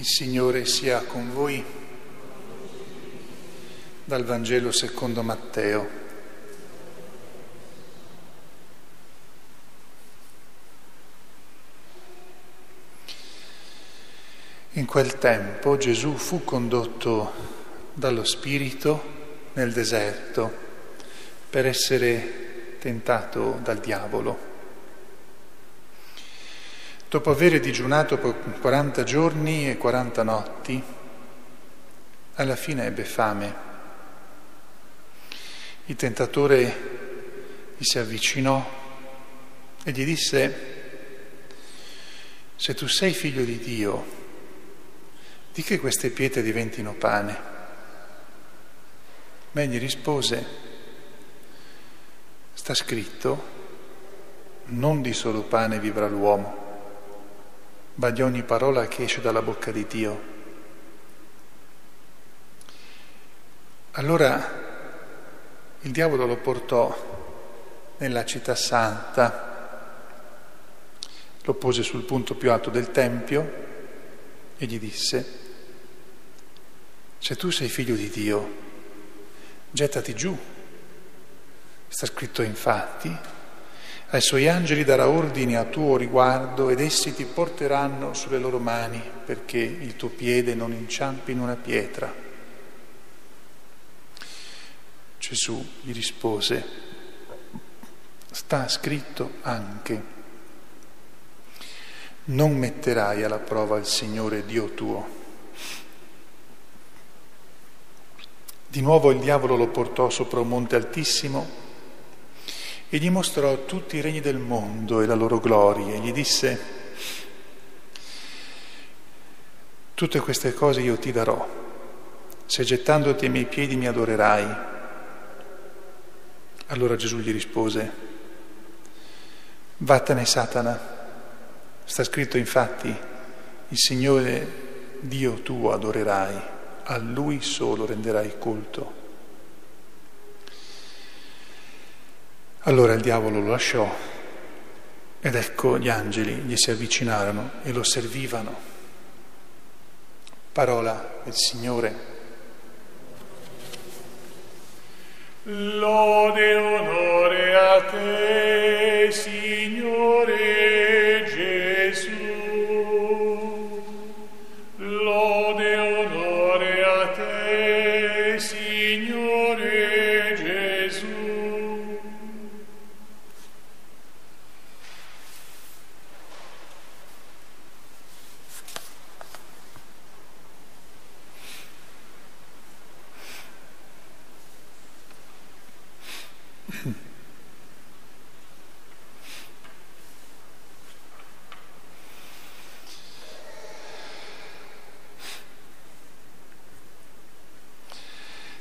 Il Signore sia con voi dal Vangelo secondo Matteo. In quel tempo Gesù fu condotto dallo Spirito nel deserto per essere tentato dal diavolo. Dopo aver digiunato per 40 giorni e 40 notti, alla fine ebbe fame. Il tentatore gli si avvicinò e gli disse, se tu sei figlio di Dio, di che queste pietre diventino pane? Ma egli rispose, sta scritto, non di solo pane vivrà l'uomo di ogni parola che esce dalla bocca di Dio. Allora il diavolo lo portò nella città santa, lo pose sul punto più alto del Tempio e gli disse, se tu sei figlio di Dio, gettati giù. Sta scritto infatti, ai suoi angeli darà ordini a tuo riguardo ed essi ti porteranno sulle loro mani perché il tuo piede non inciampi in una pietra. Gesù gli rispose, sta scritto anche, non metterai alla prova il Signore Dio tuo. Di nuovo il diavolo lo portò sopra un monte altissimo e gli mostrò tutti i regni del mondo e la loro gloria e gli disse, tutte queste cose io ti darò, se gettandoti ai miei piedi mi adorerai. Allora Gesù gli rispose, vattene Satana, sta scritto infatti, il Signore Dio tuo adorerai, a Lui solo renderai culto. Allora il diavolo lo lasciò ed ecco gli angeli gli si avvicinarono e lo servivano. Parola del Signore. Lode onore a te, Signore.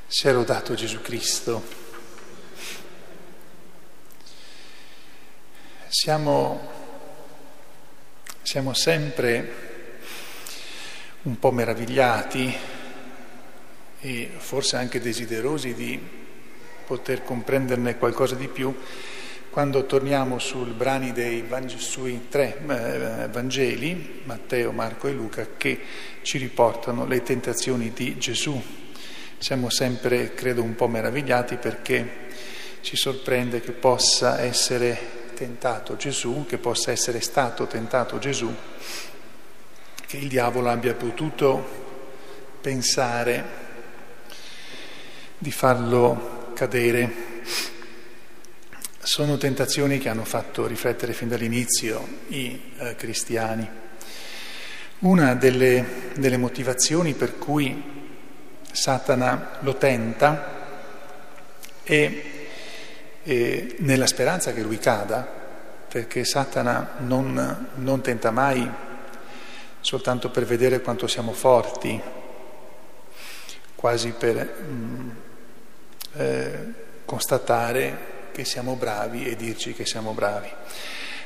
Sia lodato Gesù Cristo. Siamo, siamo sempre un po' meravigliati e forse anche desiderosi di poter comprenderne qualcosa di più quando torniamo sul brani dei, sui tre eh, Vangeli, Matteo, Marco e Luca, che ci riportano le tentazioni di Gesù. Siamo sempre, credo, un po' meravigliati perché ci sorprende che possa essere tentato Gesù, che possa essere stato tentato Gesù, che il diavolo abbia potuto pensare di farlo cadere. Sono tentazioni che hanno fatto riflettere fin dall'inizio i eh, cristiani. Una delle, delle motivazioni per cui Satana lo tenta e, e nella speranza che lui cada, perché Satana non, non tenta mai soltanto per vedere quanto siamo forti, quasi per mm, eh, constatare che siamo bravi e dirci che siamo bravi.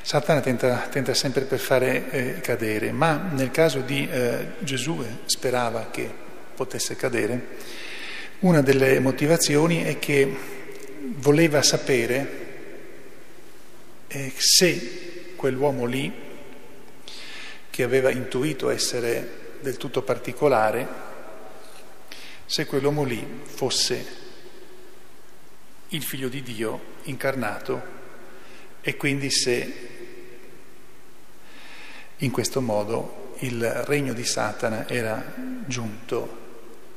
Satana tenta, tenta sempre per fare eh, cadere, ma nel caso di eh, Gesù eh, sperava che potesse cadere, una delle motivazioni è che voleva sapere se quell'uomo lì, che aveva intuito essere del tutto particolare se quell'uomo lì fosse il figlio di Dio incarnato e quindi se in questo modo il regno di Satana era giunto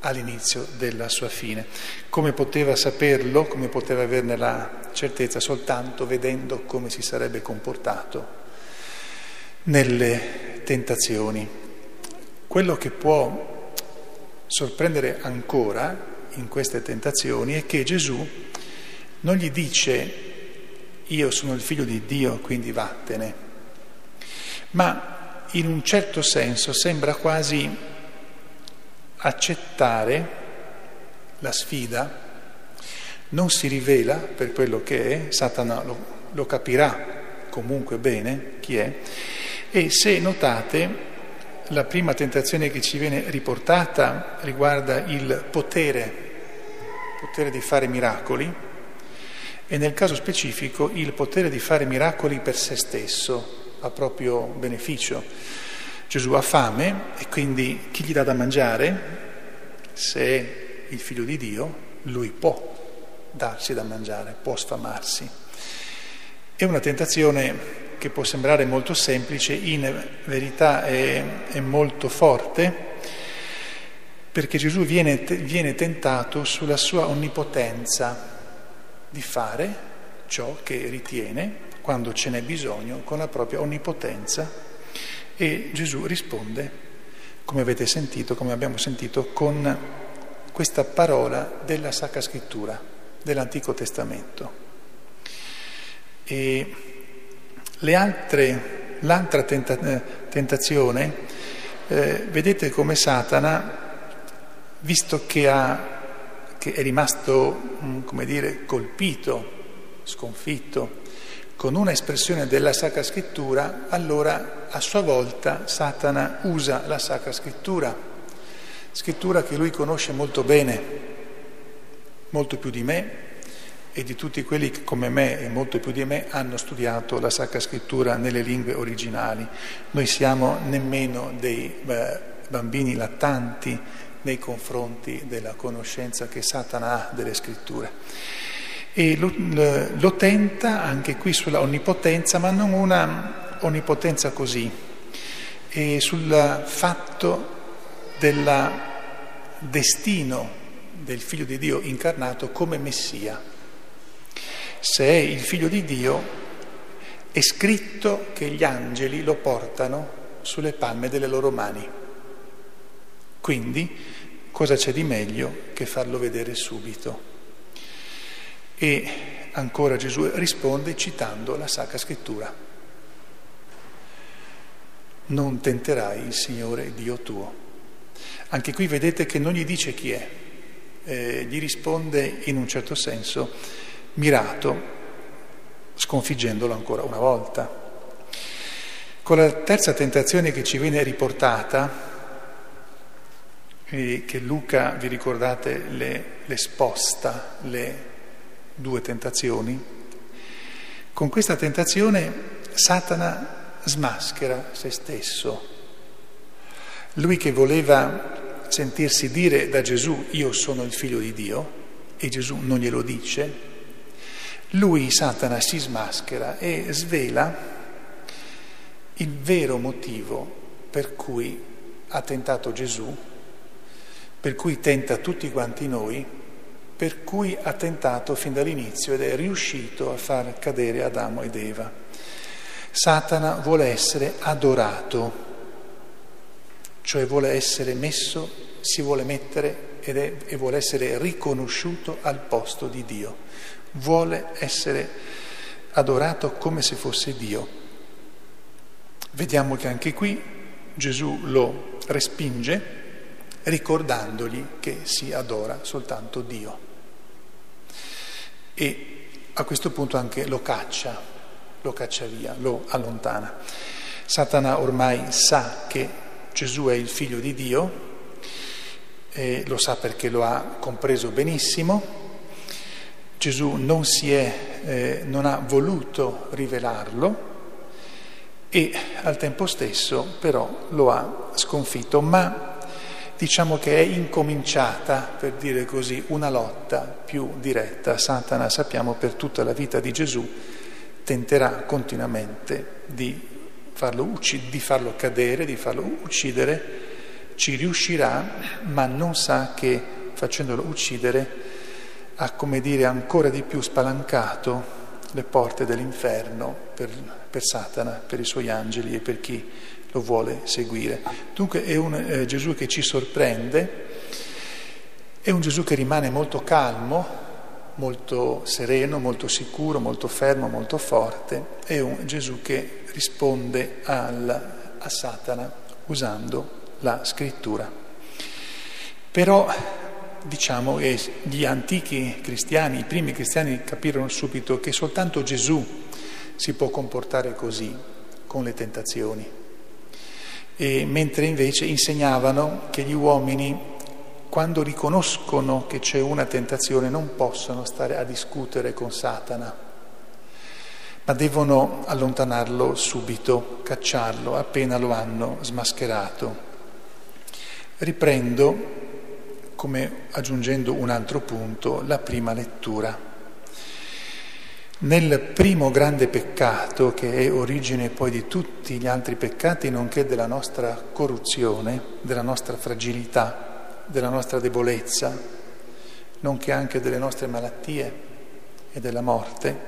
all'inizio della sua fine. Come poteva saperlo, come poteva averne la certezza soltanto vedendo come si sarebbe comportato nelle tentazioni. Quello che può sorprendere ancora in queste tentazioni è che Gesù non gli dice io sono il figlio di Dio, quindi vattene, ma in un certo senso sembra quasi accettare la sfida, non si rivela per quello che è, Satana lo, lo capirà comunque bene chi è, e se notate la prima tentazione che ci viene riportata riguarda il potere, potere di fare miracoli, e nel caso specifico il potere di fare miracoli per se stesso, a proprio beneficio. Gesù ha fame e quindi chi gli dà da mangiare? Se è il figlio di Dio, lui può darsi da mangiare, può sfamarsi. È una tentazione che può sembrare molto semplice, in verità è, è molto forte, perché Gesù viene, viene tentato sulla sua onnipotenza di fare ciò che ritiene quando ce n'è bisogno con la propria onnipotenza e Gesù risponde, come avete sentito, come abbiamo sentito, con questa parola della Sacra Scrittura, dell'Antico Testamento. E altre, l'altra tenta, tentazione, eh, vedete come Satana, visto che, ha, che è rimasto, mm, come dire, colpito, sconfitto, con una espressione della Sacra Scrittura, allora a sua volta Satana usa la Sacra Scrittura, scrittura che lui conosce molto bene, molto più di me e di tutti quelli che come me e molto più di me hanno studiato la Sacra Scrittura nelle lingue originali. Noi siamo nemmeno dei eh, bambini lattanti nei confronti della conoscenza che Satana ha delle scritture. E lo, lo tenta anche qui sulla onnipotenza, ma non una onnipotenza così, e sul fatto del destino del figlio di Dio incarnato come Messia se è il figlio di Dio, è scritto che gli angeli lo portano sulle palme delle loro mani. Quindi cosa c'è di meglio che farlo vedere subito? E ancora Gesù risponde citando la Sacra Scrittura. Non tenterai il Signore Dio tuo. Anche qui vedete che non gli dice chi è, eh, gli risponde in un certo senso mirato, sconfiggendolo ancora una volta. Con la terza tentazione che ci viene riportata, e che Luca, vi ricordate, le, le sposta, le due tentazioni, con questa tentazione Satana smaschera se stesso. Lui che voleva sentirsi dire da Gesù io sono il figlio di Dio, e Gesù non glielo dice, lui, Satana, si smaschera e svela il vero motivo per cui ha tentato Gesù, per cui tenta tutti quanti noi, per cui ha tentato fin dall'inizio ed è riuscito a far cadere Adamo ed Eva. Satana vuole essere adorato, cioè vuole essere messo, si vuole mettere è, e vuole essere riconosciuto al posto di Dio vuole essere adorato come se fosse Dio. Vediamo che anche qui Gesù lo respinge ricordandogli che si adora soltanto Dio. E a questo punto anche lo caccia, lo caccia via, lo allontana. Satana ormai sa che Gesù è il figlio di Dio, e lo sa perché lo ha compreso benissimo, Gesù non, è, eh, non ha voluto rivelarlo e al tempo stesso però lo ha sconfitto, ma diciamo che è incominciata, per dire così, una lotta più diretta. Satana, sappiamo, per tutta la vita di Gesù tenterà continuamente di farlo, ucc- di farlo cadere, di farlo uccidere, ci riuscirà, ma non sa che facendolo uccidere ha, come dire, ancora di più spalancato le porte dell'inferno per, per Satana, per i suoi angeli e per chi lo vuole seguire. Dunque è un eh, Gesù che ci sorprende, è un Gesù che rimane molto calmo, molto sereno, molto sicuro, molto fermo, molto forte, è un Gesù che risponde al, a Satana usando la scrittura. Però diciamo che gli antichi cristiani, i primi cristiani capirono subito che soltanto Gesù si può comportare così con le tentazioni. E mentre invece insegnavano che gli uomini, quando riconoscono che c'è una tentazione, non possono stare a discutere con Satana, ma devono allontanarlo subito, cacciarlo appena lo hanno smascherato. Riprendo, come aggiungendo un altro punto, la prima lettura. Nel primo grande peccato, che è origine poi di tutti gli altri peccati, nonché della nostra corruzione, della nostra fragilità, della nostra debolezza, nonché anche delle nostre malattie e della morte,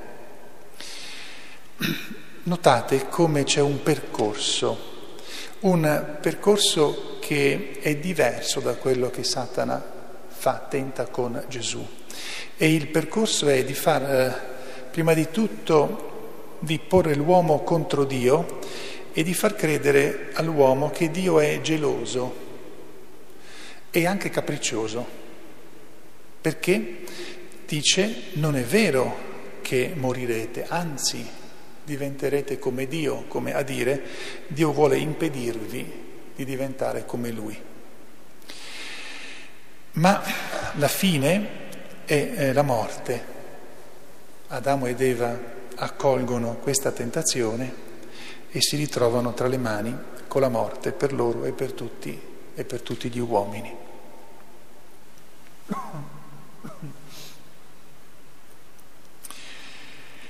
notate come c'è un percorso, un percorso che è diverso da quello che Satana fa, tenta con Gesù. E il percorso è di far eh, prima di tutto di porre l'uomo contro Dio e di far credere all'uomo che Dio è geloso e anche capriccioso, perché? Dice non è vero che morirete, anzi diventerete come Dio, come a dire Dio vuole impedirvi di diventare come Lui. Ma la fine è la morte Adamo ed Eva accolgono questa tentazione e si ritrovano tra le mani con la morte per loro e per tutti, e per tutti gli uomini.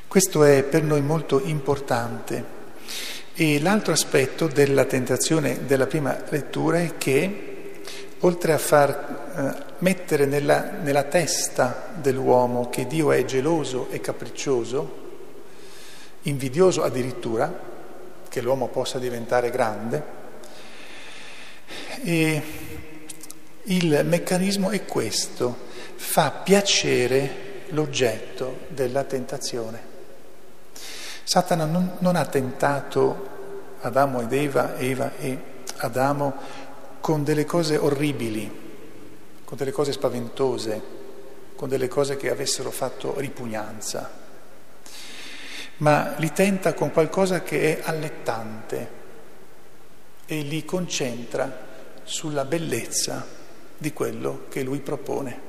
Questo è per noi molto importante. E l'altro aspetto della tentazione della prima lettura è che oltre a far eh, mettere nella, nella testa dell'uomo che Dio è geloso e capriccioso, invidioso addirittura, che l'uomo possa diventare grande, e il meccanismo è questo, fa piacere l'oggetto della tentazione. Satana non, non ha tentato Adamo ed Eva, Eva e Adamo con delle cose orribili, con delle cose spaventose, con delle cose che avessero fatto ripugnanza, ma li tenta con qualcosa che è allettante e li concentra sulla bellezza di quello che lui propone.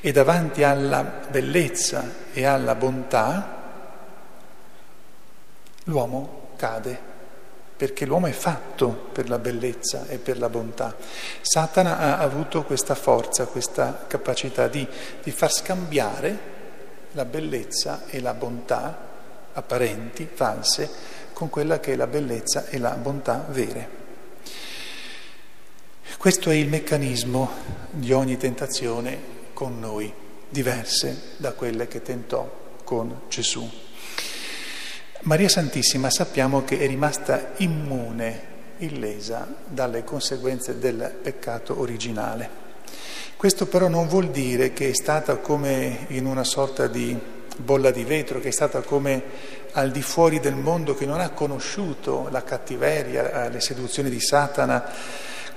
E davanti alla bellezza e alla bontà l'uomo cade perché l'uomo è fatto per la bellezza e per la bontà. Satana ha avuto questa forza, questa capacità di, di far scambiare la bellezza e la bontà apparenti, false, con quella che è la bellezza e la bontà vere. Questo è il meccanismo di ogni tentazione con noi, diverse da quelle che tentò con Gesù. Maria Santissima sappiamo che è rimasta immune, illesa dalle conseguenze del peccato originale. Questo però non vuol dire che è stata come in una sorta di bolla di vetro, che è stata come al di fuori del mondo, che non ha conosciuto la cattiveria, le seduzioni di Satana,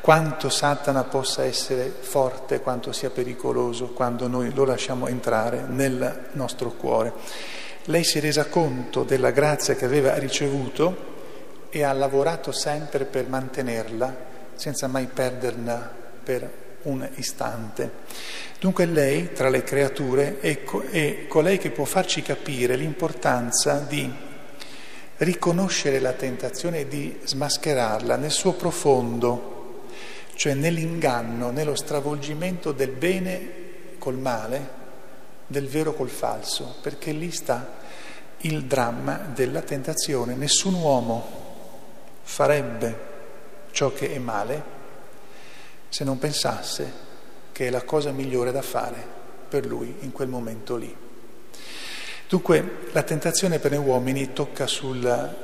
quanto Satana possa essere forte, quanto sia pericoloso quando noi lo lasciamo entrare nel nostro cuore lei si è resa conto della grazia che aveva ricevuto e ha lavorato sempre per mantenerla senza mai perderla per un istante. Dunque lei, tra le creature, è, co- è colei che può farci capire l'importanza di riconoscere la tentazione e di smascherarla nel suo profondo, cioè nell'inganno, nello stravolgimento del bene col male, del vero col falso, perché lì sta il dramma della tentazione. Nessun uomo farebbe ciò che è male se non pensasse che è la cosa migliore da fare per lui in quel momento lì. Dunque la tentazione per noi uomini tocca sul,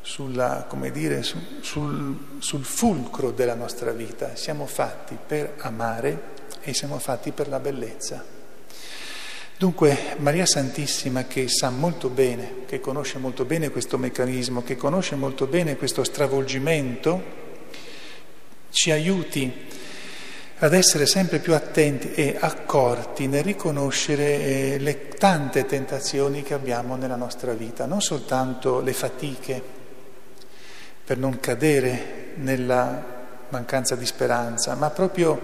sulla, dire, sul, sul fulcro della nostra vita. Siamo fatti per amare e siamo fatti per la bellezza. Dunque Maria Santissima che sa molto bene, che conosce molto bene questo meccanismo, che conosce molto bene questo stravolgimento, ci aiuti ad essere sempre più attenti e accorti nel riconoscere eh, le tante tentazioni che abbiamo nella nostra vita, non soltanto le fatiche per non cadere nella mancanza di speranza, ma proprio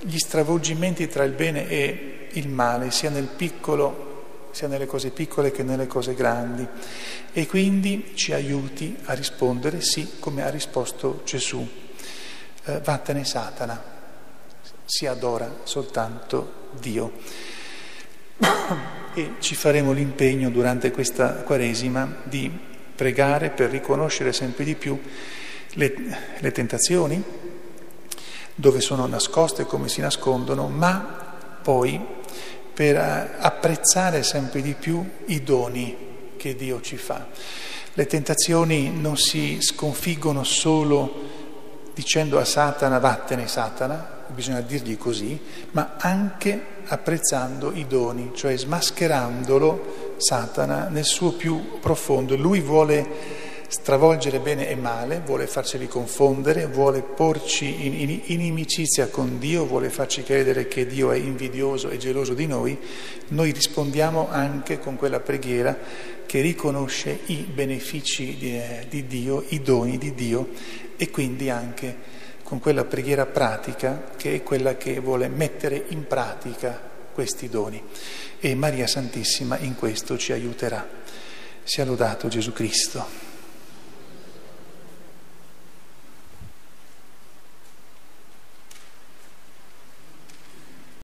gli stravolgimenti tra il bene e il male, sia nel piccolo, sia nelle cose piccole che nelle cose grandi. E quindi ci aiuti a rispondere sì, come ha risposto Gesù. Eh, vattene Satana si adora soltanto Dio. E ci faremo l'impegno durante questa Quaresima di pregare per riconoscere sempre di più le, le tentazioni, dove sono nascoste e come si nascondono, ma poi per apprezzare sempre di più i doni che Dio ci fa. Le tentazioni non si sconfiggono solo dicendo a Satana vattene Satana, bisogna dirgli così, ma anche apprezzando i doni, cioè smascherandolo Satana nel suo più profondo. Lui vuole stravolgere bene e male, vuole farceli confondere, vuole porci in, in, inimicizia con Dio, vuole farci credere che Dio è invidioso e geloso di noi, noi rispondiamo anche con quella preghiera che riconosce i benefici di, di Dio, i doni di Dio e quindi anche con quella preghiera pratica che è quella che vuole mettere in pratica questi doni. E Maria Santissima in questo ci aiuterà. Sia lodato Gesù Cristo.